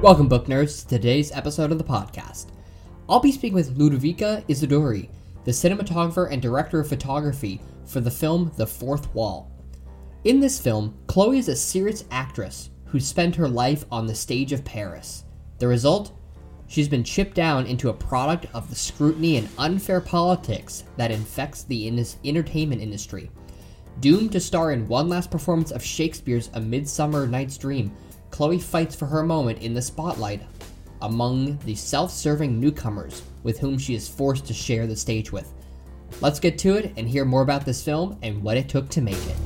Welcome, book nerds, to today's episode of the podcast. I'll be speaking with Ludovica Isidori, the cinematographer and director of photography for the film The Fourth Wall. In this film, Chloe is a serious actress who spent her life on the stage of Paris. The result? She's been chipped down into a product of the scrutiny and unfair politics that infects the in- entertainment industry. Doomed to star in one last performance of Shakespeare's A Midsummer Night's Dream, Chloe fights for her moment in the spotlight among the self serving newcomers with whom she is forced to share the stage with. Let's get to it and hear more about this film and what it took to make it.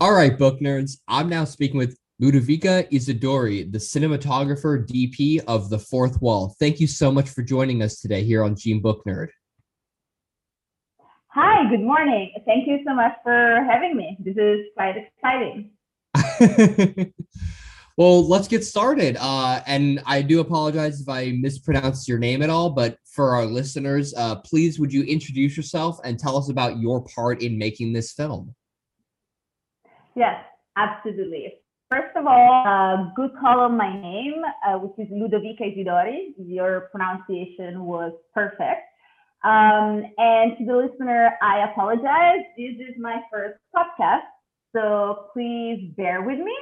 All right, book nerds. I'm now speaking with Ludovica Isidori, the cinematographer DP of The Fourth Wall. Thank you so much for joining us today here on Gene Book Nerd. Hi, good morning. Thank you so much for having me. This is quite exciting. well, let's get started. Uh, and I do apologize if I mispronounced your name at all, but for our listeners, uh, please would you introduce yourself and tell us about your part in making this film? Yes, absolutely. First of all, uh, good call on my name, uh, which is Ludovica Isidori. Your pronunciation was perfect. Um, and to the listener, I apologize. This is my first podcast, so please bear with me.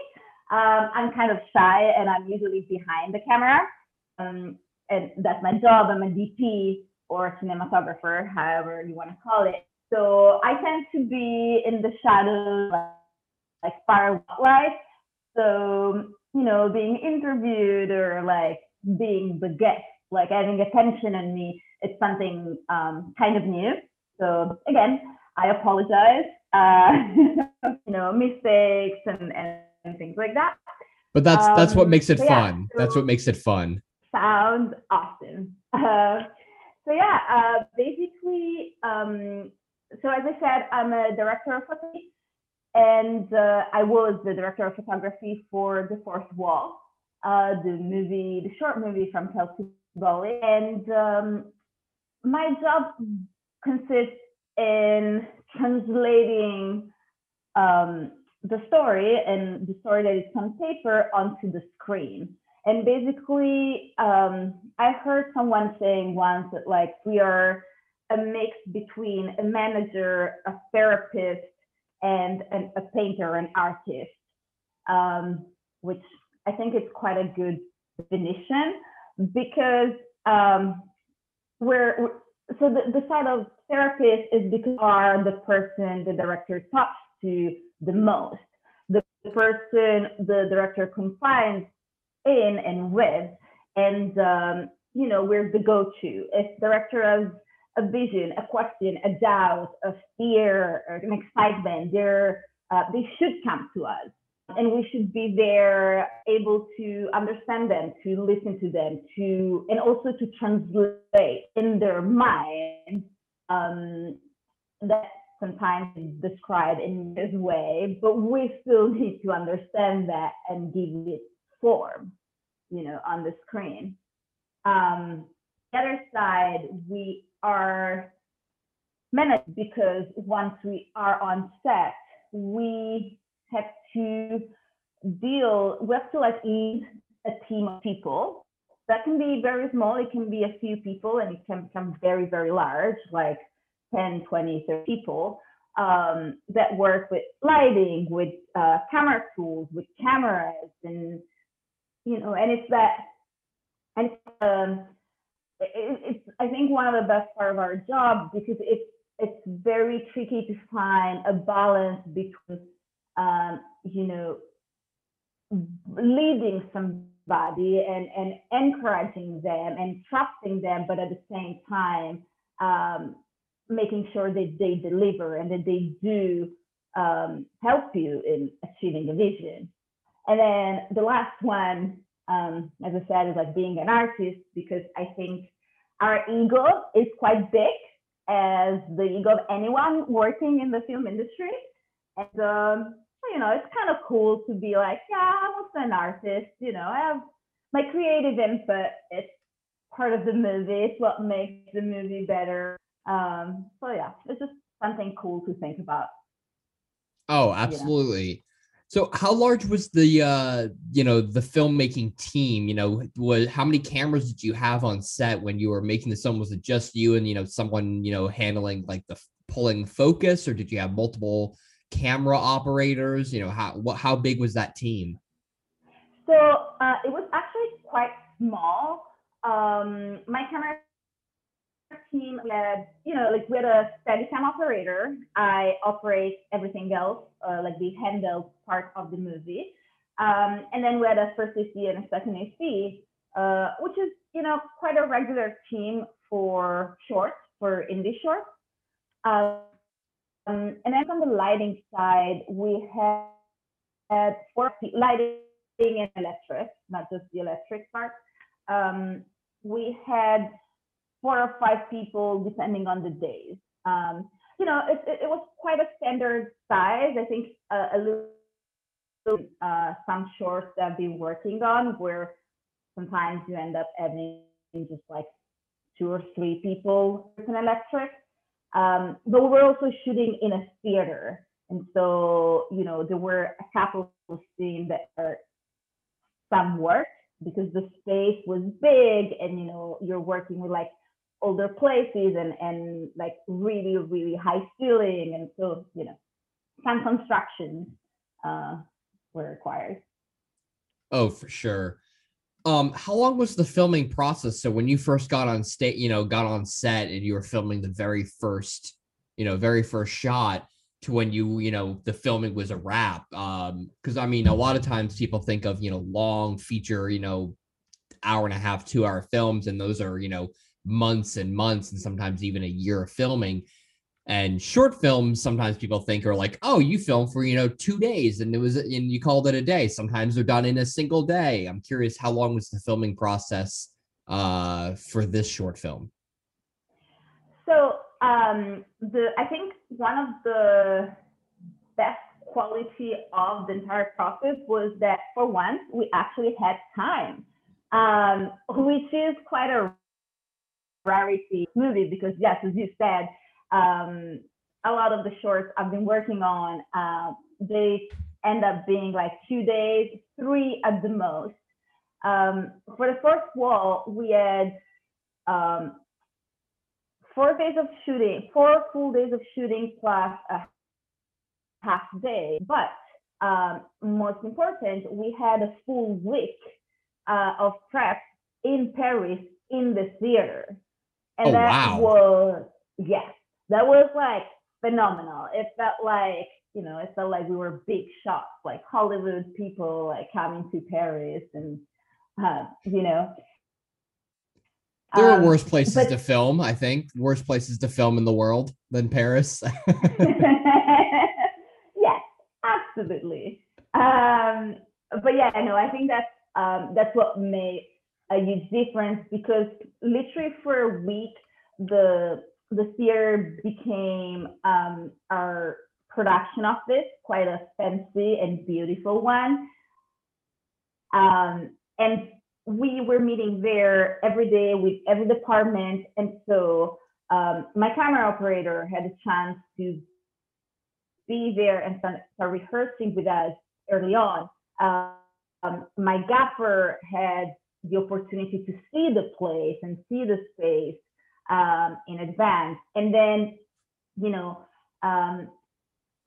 Um, I'm kind of shy and I'm usually behind the camera. Um, and that's my job. I'm a DP or a cinematographer, however you want to call it. So I tend to be in the shadows, like far light. So, you know, being interviewed or like being the guest, like having attention on me, it's something um, kind of new. So again, I apologize. Uh, you know, mistakes and, and things like that. But that's um, that's what um, makes it fun. so that's what makes it fun. Sounds awesome. Uh, so yeah, uh, basically, um, so as I said, I'm a director of photography and uh, I was the director of photography for The Fourth Wall, uh, the movie, the short movie from Kelsey Bolle. And um, my job consists in translating um, the story and the story that is on paper onto the screen. And basically, um, I heard someone saying once that like we are a mix between a manager, a therapist, and an, a painter, an artist, um, which I think is quite a good definition because um, we're, so the, the side of therapist is because are the person the director talks to the most, the person the director confides in and with, and um, you know we're the go-to. If director has a vision, a question, a doubt, a fear, an excitement, they're, uh, they should come to us. And we should be there, able to understand them, to listen to them, to and also to translate in their mind um, that sometimes described in this way, but we still need to understand that and give it form, you know, on the screen. Um, the other side, we are managed because once we are on set, we have to deal, we have to like lead a team of people. That can be very small, it can be a few people, and it can become very, very large, like 10, 20, 30 people um, that work with lighting, with uh, camera tools, with cameras, and you know, and it's that, and um, it's I think one of the best part of our job because it's it's very tricky to find a balance between um, you know leading somebody and and encouraging them and trusting them, but at the same time um, making sure that they deliver and that they do um, help you in achieving the vision. And then the last one um, as I said, is like being an artist because I think our ego is quite big as the ego of anyone working in the film industry. And, um, you know, it's kind of cool to be like, yeah, I'm also an artist. You know, I have my creative input. It's part of the movie. It's what makes the movie better. Um, so yeah, it's just something cool to think about. Oh, absolutely. You know? So how large was the uh you know the filmmaking team? You know, was how many cameras did you have on set when you were making the film? Was it just you and you know someone you know handling like the pulling focus, or did you have multiple camera operators? You know, how what how big was that team? So uh, it was actually quite small. Um, my camera team we had, you know, like we had a steady cam operator. I operate everything else, uh, like the handheld part of the movie. Um, and then we had a first AC and a second AC, uh, which is, you know, quite a regular team for shorts, for indie shorts. Um, and then on the lighting side, we had, had four lighting and electric, not just the electric part. Um, we had four or five people depending on the days. Um, you know, it, it, it, was quite a standard size. I think a little uh, some shorts that I've been working on where sometimes you end up having just like two or three people with an electric. Um, but we were also shooting in a theater. And so, you know, there were a couple of scenes that are some work because the space was big and, you know, you're working with like older places and and like really really high ceiling. And so you know some construction uh, were required. Oh for sure um how long was the filming process so when you first got on state you know got on set and you were filming the very first you know very first shot to when you you know the filming was a wrap um because i mean a lot of times people think of you know long feature you know hour and a half two hour films and those are you know months and months and sometimes even a year of filming. And short films, sometimes people think are like, oh, you film for, you know, two days and it was, and you called it a day. Sometimes they're done in a single day. I'm curious, how long was the filming process uh, for this short film? So um, the, I think one of the best quality of the entire process was that for once we actually had time, um, which is quite a rarity movie because yes, as you said, um, a lot of the shorts I've been working on, uh, they end up being like two days, three at the most. Um, for the Fourth Wall, we had um, four days of shooting, four full days of shooting plus a half day. But um, most important, we had a full week uh, of prep in Paris in the theater. And oh, that wow. was, yes, that was like phenomenal. It felt like, you know, it felt like we were big shots, like Hollywood people like coming to Paris and, uh, you know. There are um, worse places but, to film, I think. Worse places to film in the world than Paris. yes, absolutely. Um, but yeah, no, I think that's um, that's what made a huge difference because literally for a week the the theater became um, our production office, quite a fancy and beautiful one. Um, and we were meeting there every day with every department. And so um, my camera operator had a chance to be there and start, rehearsing with us early on. Um, my gaffer had the opportunity to see the place and see the space um, in advance. And then, you know, um,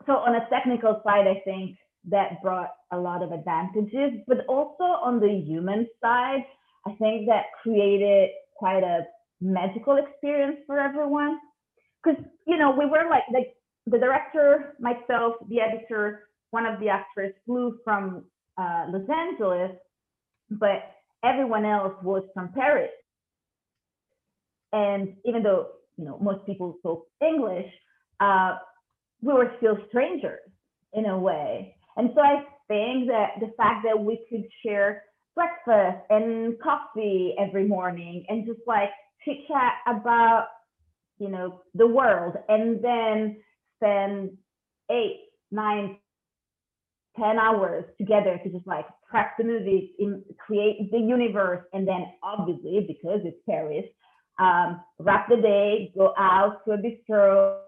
so on a technical side, I think that brought a lot of advantages, but also on the human side, I think that created quite a magical experience for everyone. Because, you know, we were like, like the director, myself, the editor, one of the actors flew from uh, Los Angeles, but everyone else was from Paris. And even though you know most people spoke English, uh, we were still strangers in a way. And so I think that the fact that we could share breakfast and coffee every morning and just like chit chat about you know the world and then spend eight nine 10 hours together to just like prep the movie, in, create the universe, and then obviously, because it's Paris, um, wrap the day, go out to a bistro,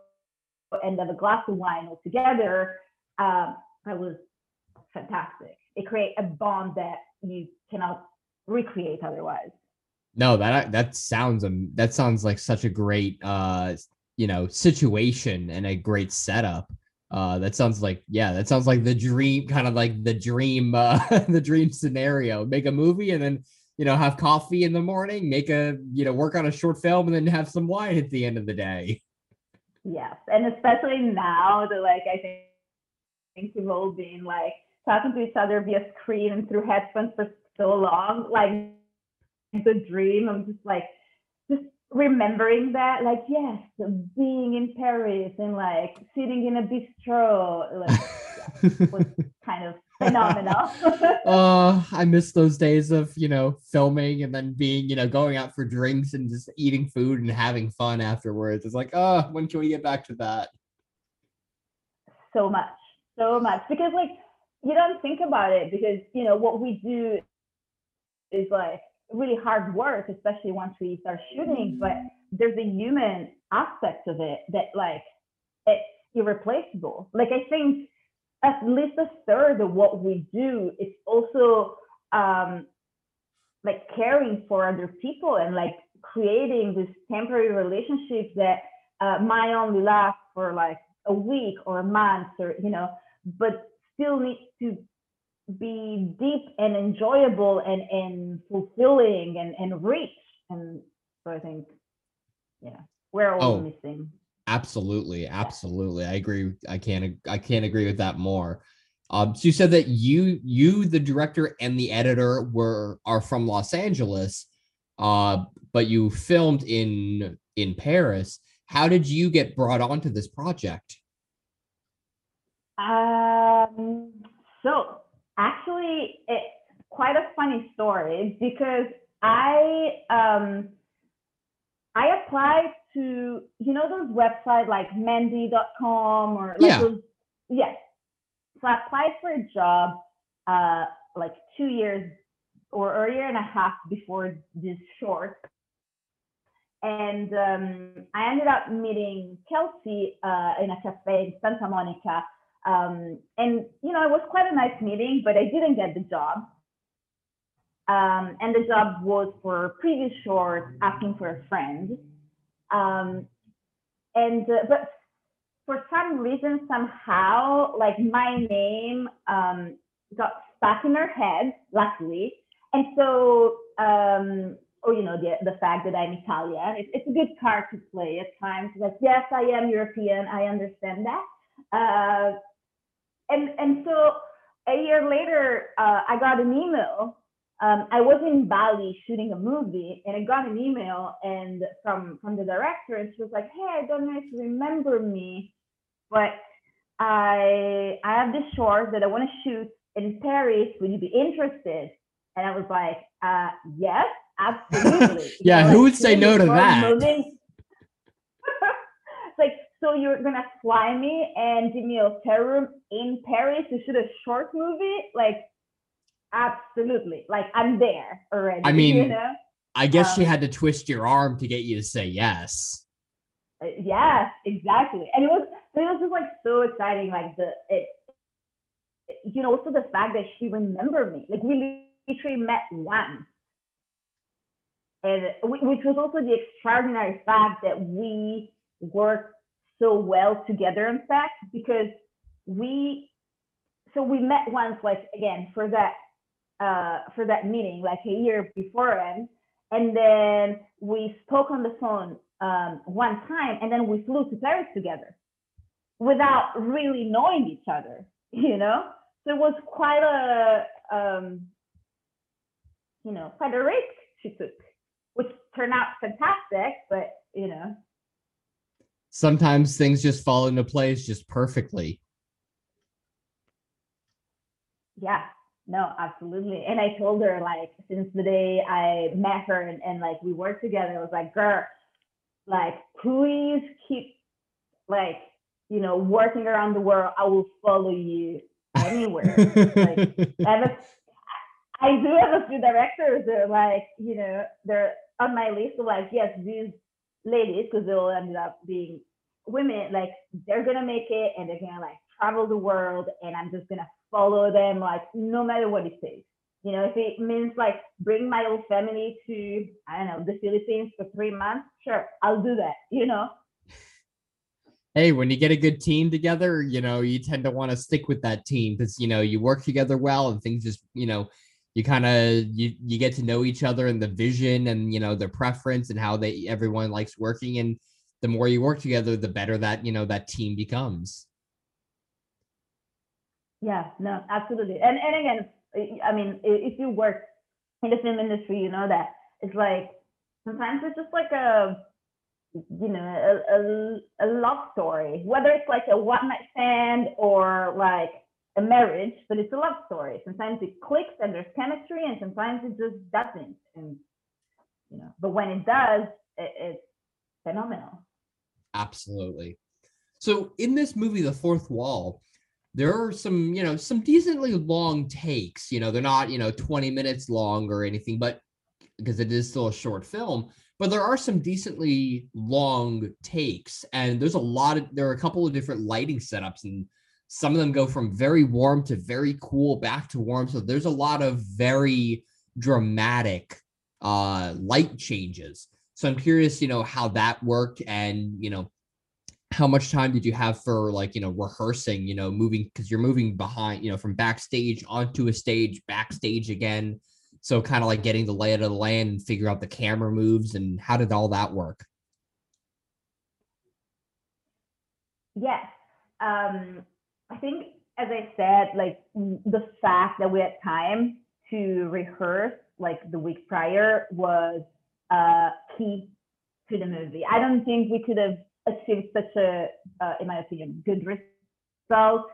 and have a glass of wine all together. Um, I was fantastic. It creates a bond that you cannot recreate otherwise. No, that that sounds um that sounds like such a great uh you know situation and a great setup. Uh that sounds like yeah, that sounds like the dream kind of like the dream uh the dream scenario. Make a movie and then you know have coffee in the morning, make a you know work on a short film and then have some wine at the end of the day. Yes, and especially now that like I think, think we've all been like talking to each other via screen and through headphones for so long, like the dream. I'm just like, just remembering that, like, yes, being in Paris and like sitting in a bistro, like, yeah, was kind of phenomenal. uh, I miss those days of, you know, filming and then being, you know, going out for drinks and just eating food and having fun afterwards. It's like, oh, when can we get back to that? So much, so much. Because, like, you don't think about it because, you know, what we do is like really hard work, especially once we start shooting. But there's a human aspect of it that like it's irreplaceable. Like I think at least a third of what we do is also um, like caring for other people and like creating this temporary relationships that uh, might only last for like a week or a month or you know, but still need to be deep and enjoyable and, and fulfilling and, and rich. And so I think, yeah, we're all oh, missing. Absolutely, absolutely. I agree. I can't I can't agree with that more. Um, so you said that you you the director and the editor were are from Los Angeles, uh, but you filmed in in Paris. How did you get brought onto this project? Um, so actually it's quite a funny story because I um I applied to you know those websites like Mandy.com or like yeah. those yes. So I applied for a job uh like two years or a year and a half before this short. And um, I ended up meeting Kelsey uh, in a cafe in Santa Monica um, and you know, it was quite a nice meeting, but I didn't get the job. Um, and the job was for previous short, asking for a friend. Um, and uh, but for some reason, somehow, like my name um, got stuck in her head, luckily. And so, um, or you know, the the fact that I'm Italian, it's, it's a good card to play at times. Like, yes, I am European. I understand that. Uh, and and so a year later, uh, I got an email. Um, I was in Bali shooting a movie, and I got an email and from from the director, and she was like, "Hey, I don't know if you remember me, but I I have this short that I want to shoot in Paris. Would you be interested?" And I was like, uh, "Yes, absolutely." yeah, you know, who like, would say no to that? Like, so you're gonna fly me and give me a hotel room in Paris to shoot a short movie? Like, absolutely. Like, I'm there already. I mean, you know? I guess um, she had to twist your arm to get you to say yes. Uh, yes, exactly. And it was it was just like so exciting. Like the it, you know, also the fact that she remembered me. Like we literally met once. And which was also the extraordinary fact that we worked so well together in fact because we so we met once like again for that uh for that meeting like a year beforehand. And then we spoke on the phone um one time and then we flew to paris together without really knowing each other you know? So it was quite a um you know quite a risk she took which turned out fantastic but you know. Sometimes things just fall into place just perfectly. Yeah, no, absolutely. And I told her like since the day I met her and, and like we worked together, I was like, girl, like please keep like, you know, working around the world. I will follow you anywhere. like I, a, I do have a few directors that are like, you know, they're on my list of like, yes, these ladies, because they all ended up being women, like they're gonna make it and they're gonna like travel the world and I'm just gonna follow them like no matter what it takes. You know, if it means like bring my whole family to I don't know the Philippines for three months, sure, I'll do that. You know. Hey, when you get a good team together, you know you tend to want to stick with that team because you know you work together well and things just you know you kind of you you get to know each other and the vision and you know their preference and how they everyone likes working and the more you work together the better that you know that team becomes yeah no absolutely and and again i mean if you work in the film industry you know that it's like sometimes it's just like a you know a, a, a love story whether it's like a one night stand or like a marriage, but it's a love story. Sometimes it clicks and there's chemistry, and sometimes it just doesn't. And you know, but when it does, it, it's phenomenal. Absolutely. So in this movie, The Fourth Wall, there are some, you know, some decently long takes. You know, they're not, you know, 20 minutes long or anything, but because it is still a short film, but there are some decently long takes. And there's a lot of there are a couple of different lighting setups and some of them go from very warm to very cool back to warm. So there's a lot of very dramatic uh, light changes. So I'm curious, you know, how that worked and, you know, how much time did you have for like, you know, rehearsing, you know, moving because you're moving behind, you know, from backstage onto a stage, backstage again. So kind of like getting the lay of the land and figure out the camera moves and how did all that work? Yes. Um, I think, as I said, like the fact that we had time to rehearse like the week prior was uh, key to the movie. I don't think we could have achieved such a, uh, in my opinion, good result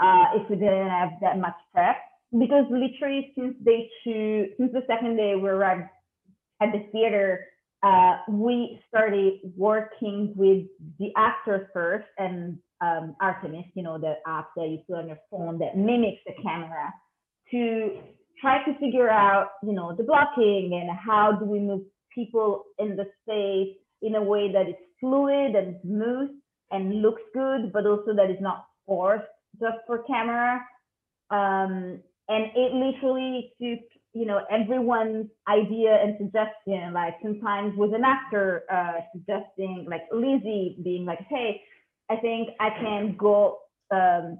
uh, if we didn't have that much prep. Because literally, since day two, since the second day we arrived at the theater, uh, we started working with the actors first and um, Artemis, you know, the app that you put on your phone that mimics the camera to try to figure out, you know, the blocking and how do we move people in the space in a way that is fluid and smooth and looks good, but also that is not forced just for camera. Um, and it literally took, you know, everyone's idea and suggestion. Like sometimes with an actor uh, suggesting, like Lizzie being like, "Hey, I think I can go um,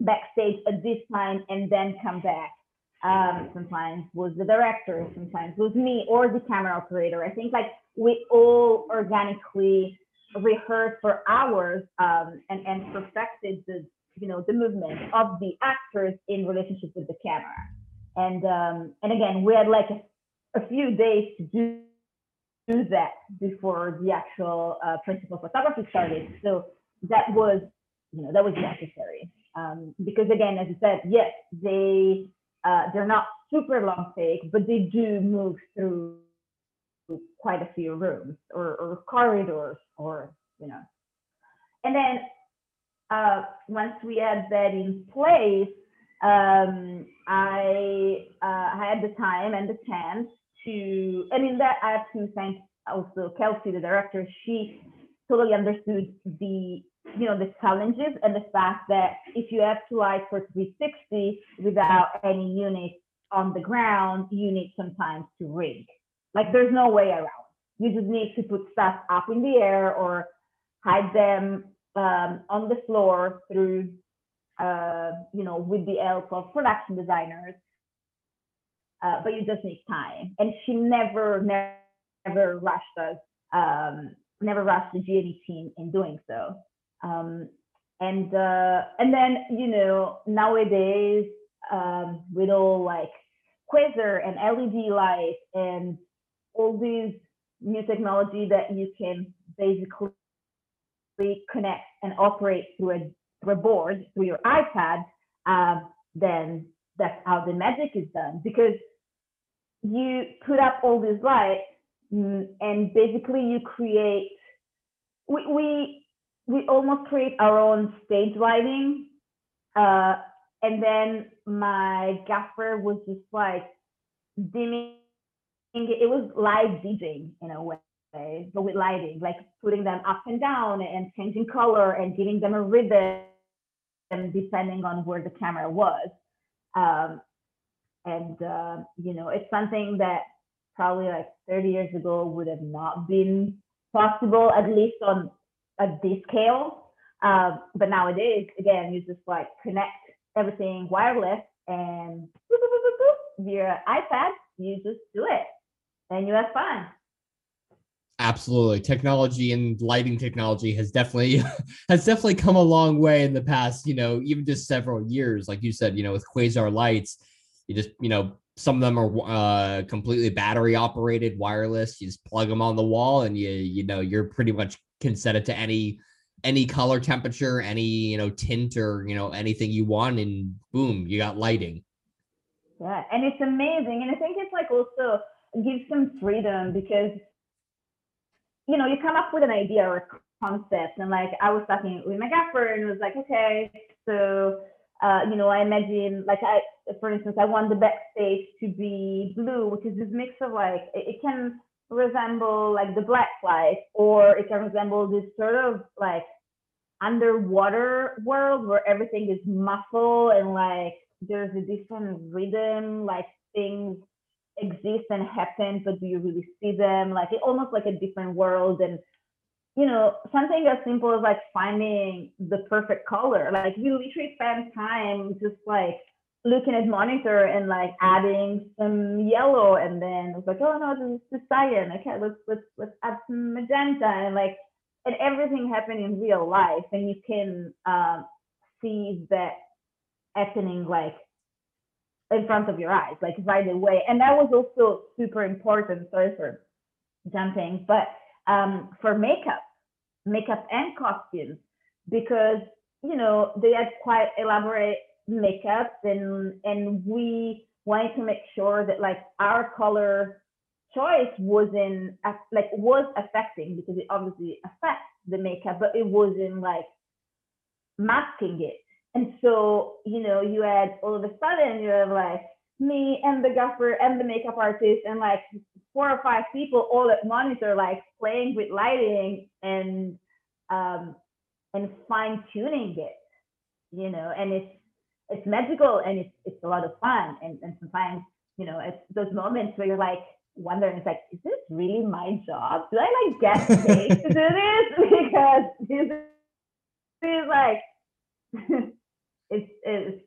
backstage at this time and then come back. Um, sometimes was the director, sometimes was me or the camera operator. I think like we all organically rehearsed for hours um, and, and perfected the you know the movement of the actors in relationship with the camera. And um, and again, we had like a, few days to do do that before the actual uh, principal photography started. So that was, you know, that was necessary. Um, because again, as you said, yes, they uh, they're not super long take, but they do move through quite a few rooms or, or corridors or you know. And then uh, once we had that in place, um, I uh, had the time and the chance to, and in that I have to thank also Kelsey, the director. She totally understood the you know the challenges and the fact that if you have to light for 360 without any units on the ground you need sometimes to rig like there's no way around. You just need to put stuff up in the air or hide them um, on the floor through uh, you know with the help of production designers. Uh, but you just need time. And she never never, never rushed us um, never rushed the G&E team in doing so. Um, and uh, and then you know nowadays um, with all like quasar and LED lights and all these new technology that you can basically connect and operate through a, through a board through your iPad, um, then that's how the magic is done because you put up all these lights mm, and basically you create we, we we almost create our own stage lighting. Uh, and then my gaffer was just like dimming it was live DJing in a way, but with lighting, like putting them up and down and changing color and giving them a rhythm depending on where the camera was. Um, and uh, you know, it's something that probably like 30 years ago would have not been possible, at least on a this scale. Uh, but nowadays, again, you just like connect everything wireless and via iPad, you just do it and you have fun. Absolutely. Technology and lighting technology has definitely has definitely come a long way in the past, you know, even just several years. Like you said, you know, with quasar lights, you just, you know, some of them are uh, completely battery operated, wireless. You just plug them on the wall, and you you know you're pretty much can set it to any any color temperature, any you know tint or you know anything you want, and boom, you got lighting. Yeah, and it's amazing, and I think it's like also gives some freedom because you know you come up with an idea or a concept, and like I was talking with my gaffer, and was like, okay, so uh, you know, I imagine like I, for instance, I want the backstage to be blue, which is this mix of like it, it can resemble like the black light, or it can resemble this sort of like underwater world where everything is muffled and like there's a different rhythm, like things exist and happen, but do you really see them? Like it almost like a different world and you know, something as simple as like finding the perfect color. Like we literally spend time just like looking at monitor and like adding some yellow and then it's like, oh no, this is cyan. Okay, let's let's let's add some magenta and like and everything happened in real life and you can um, see that happening like in front of your eyes, like right away. And that was also super important. Sorry for jumping, but um, for makeup, makeup and costumes, because you know they had quite elaborate makeup, and and we wanted to make sure that like our color choice wasn't like was affecting because it obviously affects the makeup, but it wasn't like masking it. And so, you know, you had all of a sudden you have like me and the gaffer and the makeup artist and like four or five people all at monitor like playing with lighting and um and fine tuning it you know and it's it's magical and it's it's a lot of fun. And, and sometimes you know it's those moments where you're like wondering it's like is this really my job? Do i like get paid to do this? Because this is like it's it's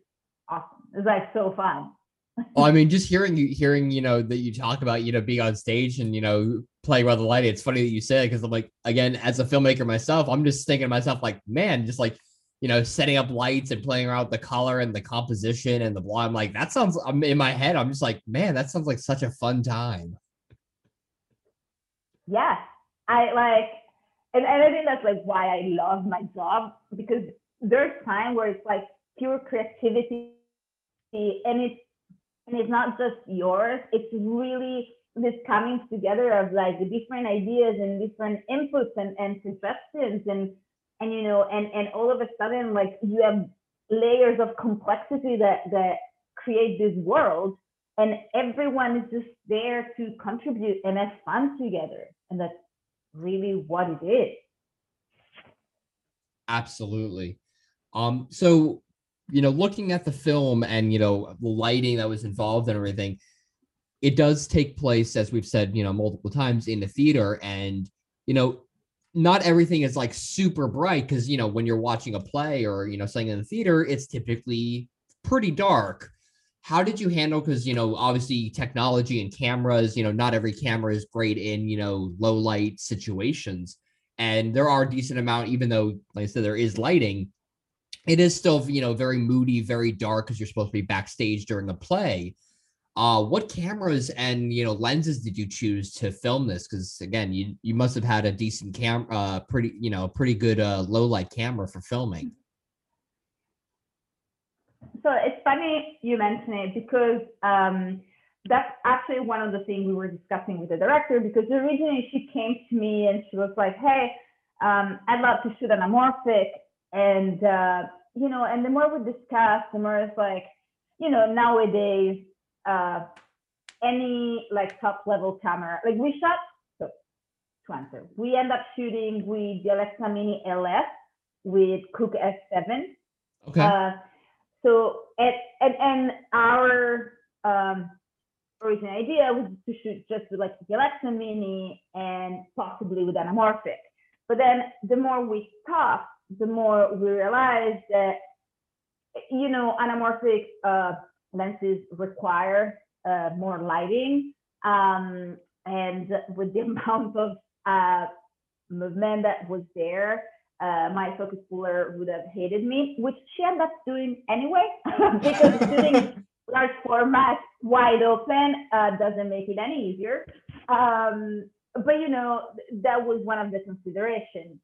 awesome it's like so fun well, I mean, just hearing you, hearing you know that you talk about you know being on stage and you know playing around the lighting. It's funny that you say it because I'm like, again, as a filmmaker myself, I'm just thinking to myself like, man, just like you know, setting up lights and playing around with the color and the composition and the blah. I'm like, that sounds. I'm in my head. I'm just like, man, that sounds like such a fun time. Yeah, I like, and, and I think that's like why I love my job because there's time where it's like pure creativity and it's and it's not just yours it's really this coming together of like the different ideas and different inputs and, and suggestions and and you know and and all of a sudden like you have layers of complexity that that create this world and everyone is just there to contribute and have fun together and that's really what it is. Absolutely. Um so you know, looking at the film and you know the lighting that was involved and everything, it does take place, as we've said, you know, multiple times in the theater, and you know, not everything is like super bright because you know when you're watching a play or you know something in the theater, it's typically pretty dark. How did you handle? Because you know, obviously, technology and cameras. You know, not every camera is great in you know low light situations, and there are a decent amount, even though, like I said, there is lighting it is still you know very moody very dark because you're supposed to be backstage during the play. Uh what cameras and you know lenses did you choose to film this? Because again you you must have had a decent cam uh pretty you know pretty good uh low light camera for filming. So it's funny you mention it because um that's actually one of the things we were discussing with the director because originally she came to me and she was like hey um, I'd love to shoot anamorphic and uh, you know, and the more we discuss, the more it's like, you know, nowadays, uh, any like top level camera, like we shot. So to answer, we end up shooting with the Alexa Mini LF with Cooke S7. Okay. Uh, so and and, and our um, original idea was to shoot just with like the Alexa Mini and possibly with anamorphic. But then the more we talked, the more we realized that you know anamorphic uh, lenses require uh, more lighting, um, and with the amount of uh, movement that was there, uh, my focus puller would have hated me, which she ended up doing anyway, because shooting large format wide open uh, doesn't make it any easier. Um, but you know, that was one of the considerations.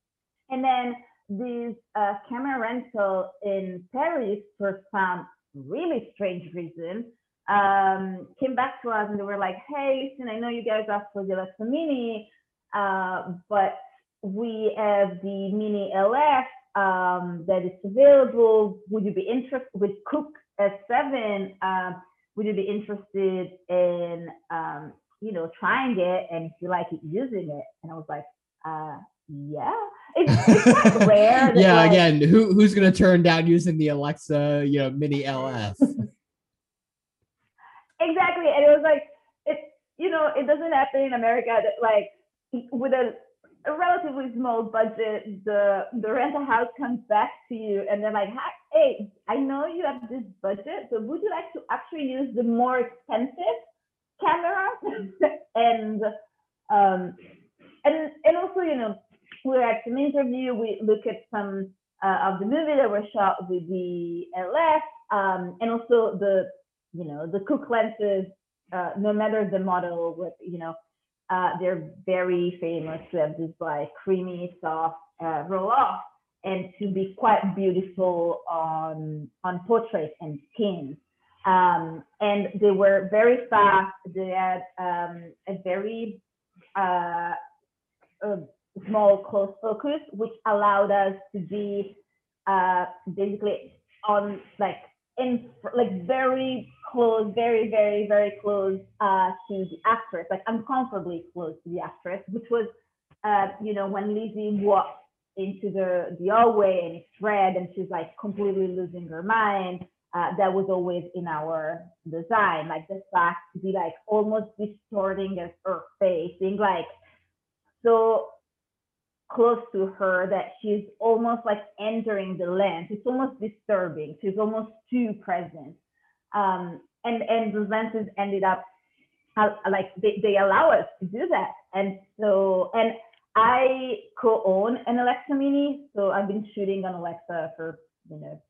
And then this uh, camera rental in Paris for some really strange reason um, came back to us and they were like, hey, listen, I know you guys asked for the Alexa Mini, uh, but we have the Mini LF um, that is available. Would you be interested with Cooke S7? Uh, would you be interested in, um, you know, trying it and if you like it, using it? And I was like, uh, yeah, it's, it's rare. yeah, like, again, who who's gonna turn down using the Alexa, you know, Mini LF? exactly, and it was like, it, you know, it doesn't happen in America that like with a a relatively small budget, the the rental house comes back to you and they're like, "Hey, I know you have this budget, so would you like to actually use the more expensive camera?" and um, and and also, you know, we're at some interview. We look at some uh, of the movie that were shot with the LF, um, and also the you know the Cooke lenses. Uh, no matter the model, with you know uh, they're very famous to have this like creamy, soft uh, roll off and to be quite beautiful on on portrait and skin. Um, and they were very fast. They had um, a very uh, a small close focus, which allowed us to be uh, basically on like in like very close, very, very, very close uh, to the actress, like uncomfortably close to the actress, which was, uh, you know, when Lizzie walked into the, the hallway and it's red and she's like completely losing her mind. Uh, that was always in our design, like the fact to be like almost distorting her face, being like so close to her that she's almost like entering the lens. It's almost disturbing. She's almost too present. Um, and and the lenses ended up uh, like they, they allow us to do that. And so and I co-own an Alexa Mini, so I've been shooting on Alexa for you know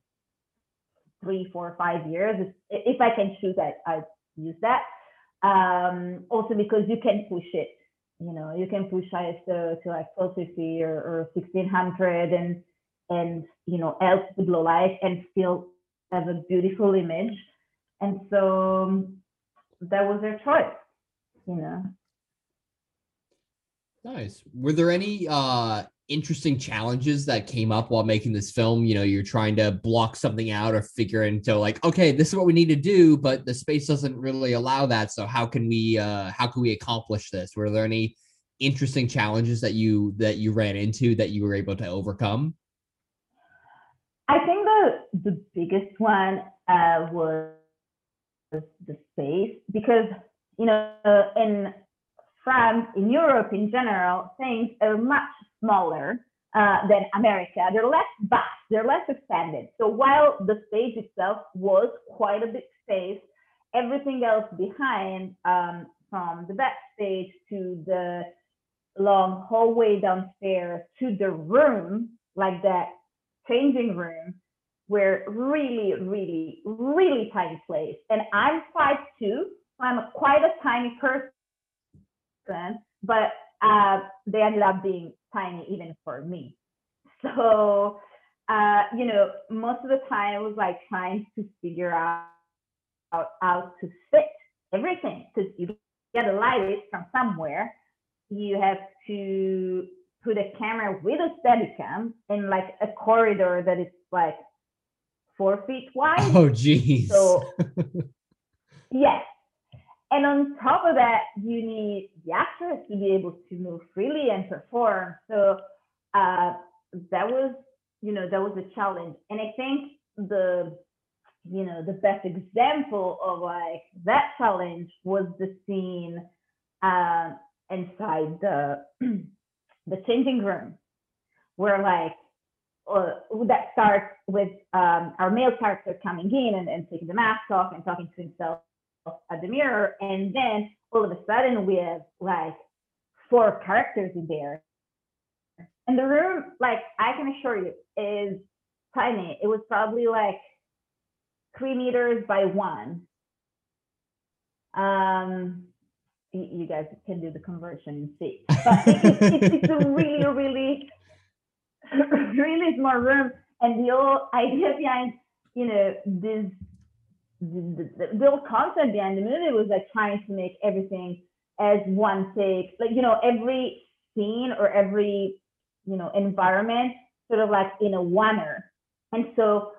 three, four, five years. If, I can shoot, I I use that. Um, also because you can push it you know you can push ISO to like 1250 or, or 1600 and and you know help with low light and still have a beautiful image. And so that was their choice you know. Nice. Were there any uh interesting challenges that came up while making this film. You know you're trying to block something out or figure into like okay this is what we need to do but the space doesn't really allow that. So how can we uh how can we accomplish this? Were there any interesting challenges that you that you ran into that you were able to overcome? I think the the biggest one uh was the space because you know in france in europe in general things are much smaller uh, than America. They're less vast, they're less expanded. So while the stage itself was quite a big space, everything else behind, um, from the backstage to the long hallway downstairs to the room, like that changing room, were really, really, really tiny place. And I'm five two, so I'm quite a tiny person, but uh, they ended up being tiny even for me. So, uh, you know, most of the time I was like trying to figure out how to fit everything because you get a light from somewhere. You have to put a camera with a Steadicam in like a corridor that is like four feet wide. Oh, geez. So, yes, and on top of that, you need the actress to be able to move freely and perform. So uh, that was, you know, that was a challenge. And I think the you know, the best example of like that challenge was the scene uh, inside the the changing room, where like uh, that starts with um, our male character coming in and, and taking the mask off and talking to himself at the mirror, and then all of a sudden we have like four characters in there. And the room, like I can assure you, is tiny. It was probably like three meters by one. Um, you guys can do the conversion and see. But it's, a really, really, really small room. And the whole idea behind, you know, this, the, the, the concept behind the movie was like trying to make everything as one take, like, you know, every scene or every, you know, environment sort of like in a oner. And so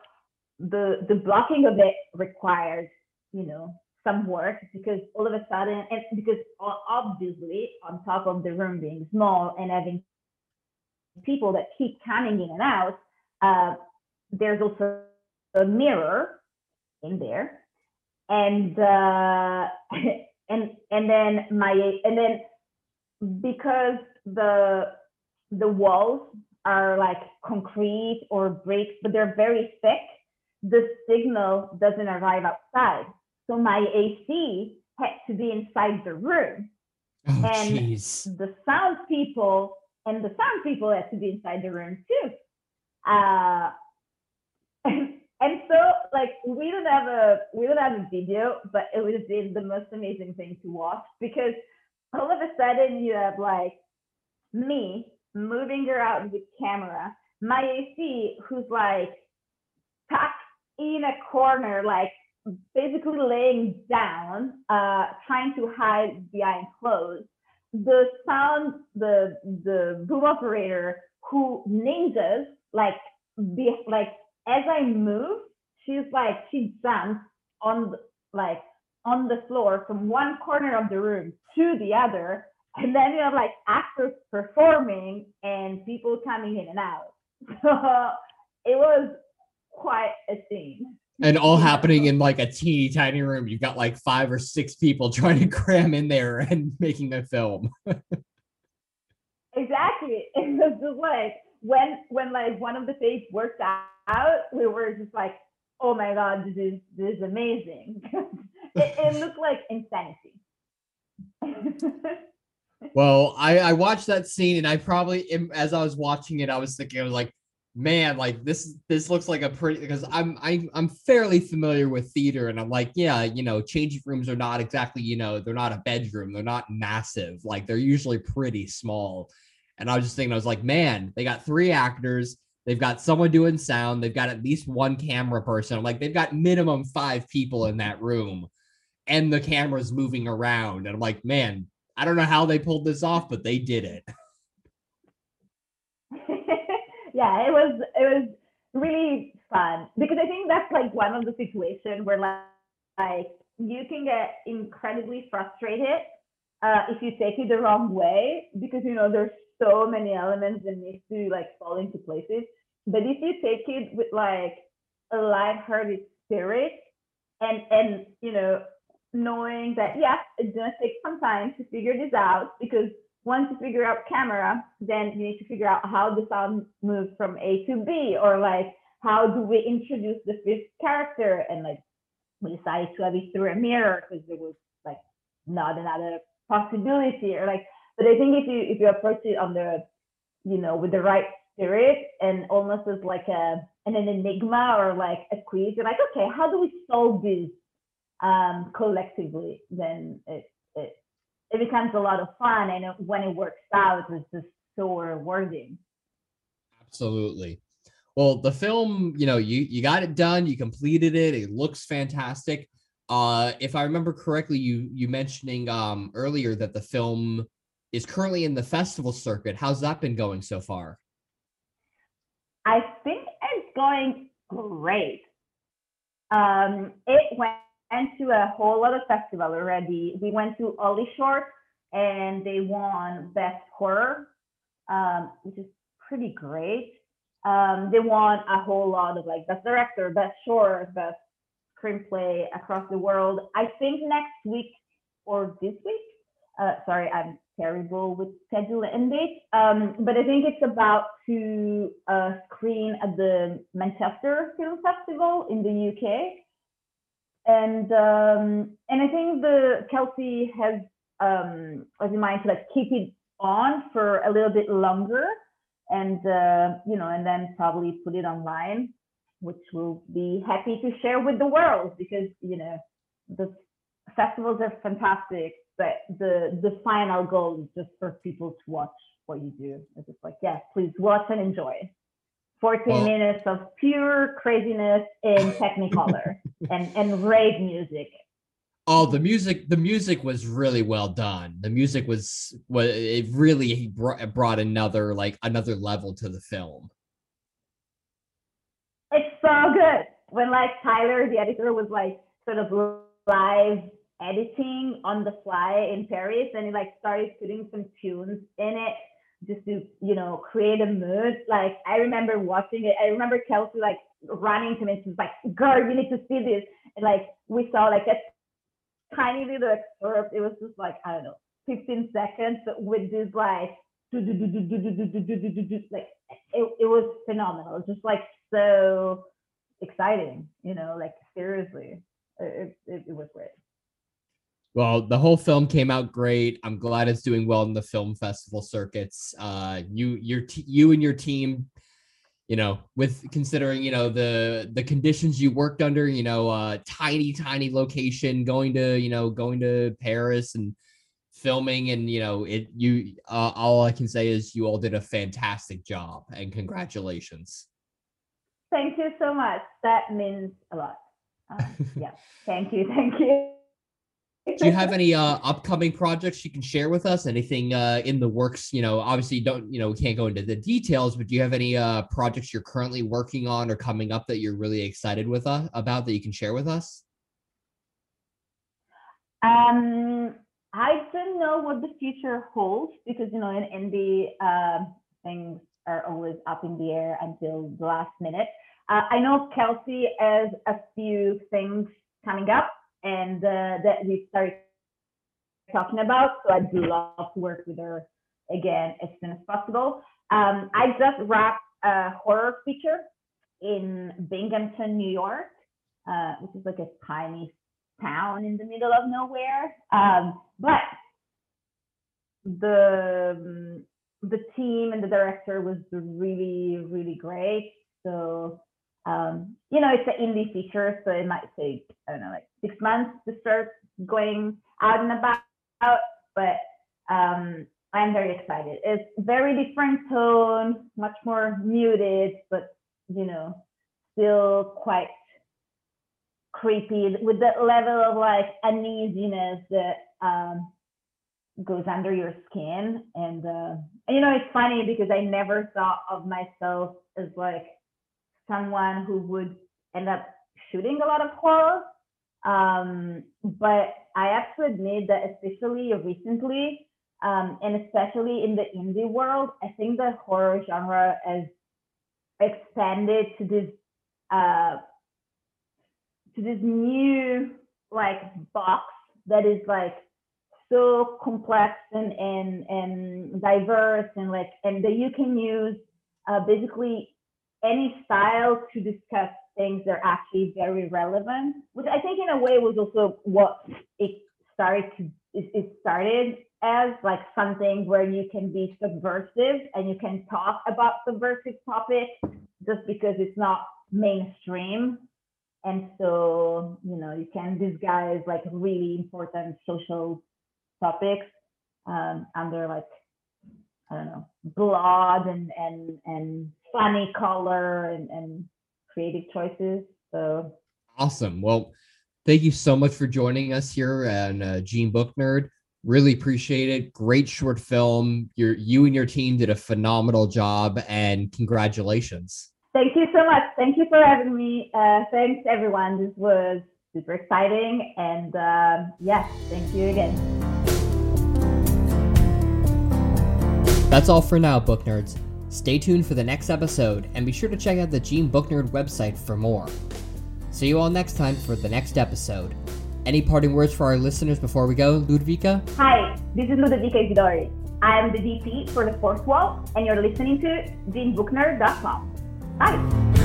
the the blocking of it requires, you know, some work because all of a sudden, and because obviously on top of the room being small and having people that keep coming in and out, uh, there's also a mirror in there, and uh, and and then my and then because the the walls are like concrete or bricks, but they're very thick, the signal doesn't arrive outside. So my AC had to be inside the room. Oh, and jeez. the sound people and the sound people had to be inside the room too. Uh, and, so like we don't have a we don't have a video, but it was been the most amazing thing to watch because all of a sudden you have like me moving her around with camera, my AC who's like tucked in a corner, like basically laying down, uh, trying to hide behind clothes. The sound, the the boom operator who us, like be, like as I move, she's like she jumps on like on the floor from one corner of the room to the other, and then you have like actors performing and people coming in and out. So it was quite a scene and all happening in like a teeny tiny room. You've got like five or six people trying to cram in there and making a film. exactly. It was just like when when like one of the takes worked out, we were just like, oh my god, this is this is amazing. it, it looked like insanity. well, I, I watched that scene and I probably as I was watching it, I was thinking I was like, man, like this this looks like a pretty because I'm I, I'm fairly familiar with theater and I'm like, yeah, you know, changing rooms are not exactly, you know, they're not a bedroom, they're not massive, like they're usually pretty small. And I was just thinking, I was like, man, they got three actors, they've got someone doing sound, they've got at least one camera person. Like, they've got minimum five people in that room, and the camera's moving around. And I'm like, man, I don't know how they pulled this off, but they did it. yeah, it was it was really fun because I think that's like one of the situations where like, like you can get incredibly frustrated uh, if you take it the wrong way because you know there's so many elements that need to like fall into places. But if you take it with like a light-hearted spirit and and you know knowing that yeah it's gonna take some time to figure this out because once you figure out camera, then you need to figure out how the sound moves from A to B, or like how do we introduce the fifth character, and like we decided to have it through a mirror because there was like not another possibility, or like. But I think if you if you approach it on the, you know, with the right spirit and almost as like a an, an enigma or like a quiz, you're like, okay, how do we solve this um, collectively? Then it it it becomes a lot of fun and when it works out it's just so rewarding. Absolutely. Well the film you know you you got it done you completed it it looks fantastic. Uh if i remember correctly you you mentioning um earlier that the film is currently in the festival circuit how's that been going so far i think it's going great um it went to a whole lot of festival already. We went to Holly Short and they won Best Horror, um, which is pretty great. Um, they won a whole lot of like Best Director, Best Short, Best screenplay across the world. I think next week or this week. Uh, sorry, I'm terrible with schedule and dates. Um, but I think it's about to uh, screen at the Manchester Film Festival in the UK. And um, and I think the Kelsey has um, was in mind to like keep it on for a little bit longer, and uh, you know, and then probably put it online, which we'll be happy to share with the world because you know the festivals are fantastic, but the the final goal is just for people to watch what you do. It's just like, yeah, please watch and enjoy. 14 well, minutes of pure craziness in Technicolor and, and rave music. Oh, the music! The music was really well done. The music was was it really brought, brought another like another level to the film. It's so good when like Tyler, the editor, was like sort of live editing on the fly in Paris, and like started putting some tunes in it just to you know create a mood. Like I remember watching it. I remember Kelsey like running to me. She's like, "Girl, you need to see this." And like we saw like a tiny little excerpt. It was just like I don't know, 15 seconds with this like like it, it was phenomenal. Just like so exciting, you know, like seriously, it, it, it was great. Well, the whole film came out great. I'm glad it's doing well in the film festival circuits. Uh, you, your, t- you and your team, you know, with considering you know the the conditions you worked under, you know, uh, tiny, tiny location, going to you know going to Paris and filming, and you know, it. You, uh, all I can say is you all did a fantastic job, and congratulations. Thank you so much. That means a lot. Um, yeah, thank you, thank you do you have any uh, upcoming projects you can share with us? Anything uh, in the works? You know, obviously you don't, you know, we can't go into the details, but do you have any uh, projects you're currently working on or coming up that you're really excited with us uh, about that you can share with us? Um, I don't know what the future holds because you know in indie uh, things are always up in the air until the last minute. Uh, I know Kelsey has a few things coming up and uh, that we started talking about. So I'd love to work with her again as soon as possible. Um, I just wrapped a horror feature in Binghamton, New York, uh, which is like a tiny town in the middle of nowhere. Um, but the the team and the director was really really great. So um, you know, it's an indie feature, so it might take, I don't know, like six months to start going out and about, but um, I'm very excited. It's very different tone, much more muted, but, you know, still quite creepy with that level of like uneasiness that um, goes under your skin. And, uh, you know, it's funny because I never thought of myself as like, someone who would end up shooting a lot of horror. Um, but I have to admit that especially recently, um, and especially in the indie world, I think the horror genre has expanded to this uh, to this new like box that is like so complex and and and diverse and like and that you can use uh, basically any style to discuss things that are actually very relevant, which I think in a way was also what it started to it started as like something where you can be subversive and you can talk about subversive topics just because it's not mainstream. And so you know you can disguise like really important social topics um, under like I don't know, blood and and and funny color and, and creative choices. So awesome. Well, thank you so much for joining us here and uh, Gene Book Nerd. Really appreciate it. Great short film. Your you and your team did a phenomenal job, and congratulations. Thank you so much. Thank you for having me. Uh, thanks everyone. This was super exciting, and uh, yes, thank you again. That's all for now, book nerds. Stay tuned for the next episode and be sure to check out the Gene Book Nerd website for more. See you all next time for the next episode. Any parting words for our listeners before we go, Ludvika? Hi, this is Ludvika Isidori. I am the DP for The Fourth Wall, and you're listening to JeanBookner.com. Bye.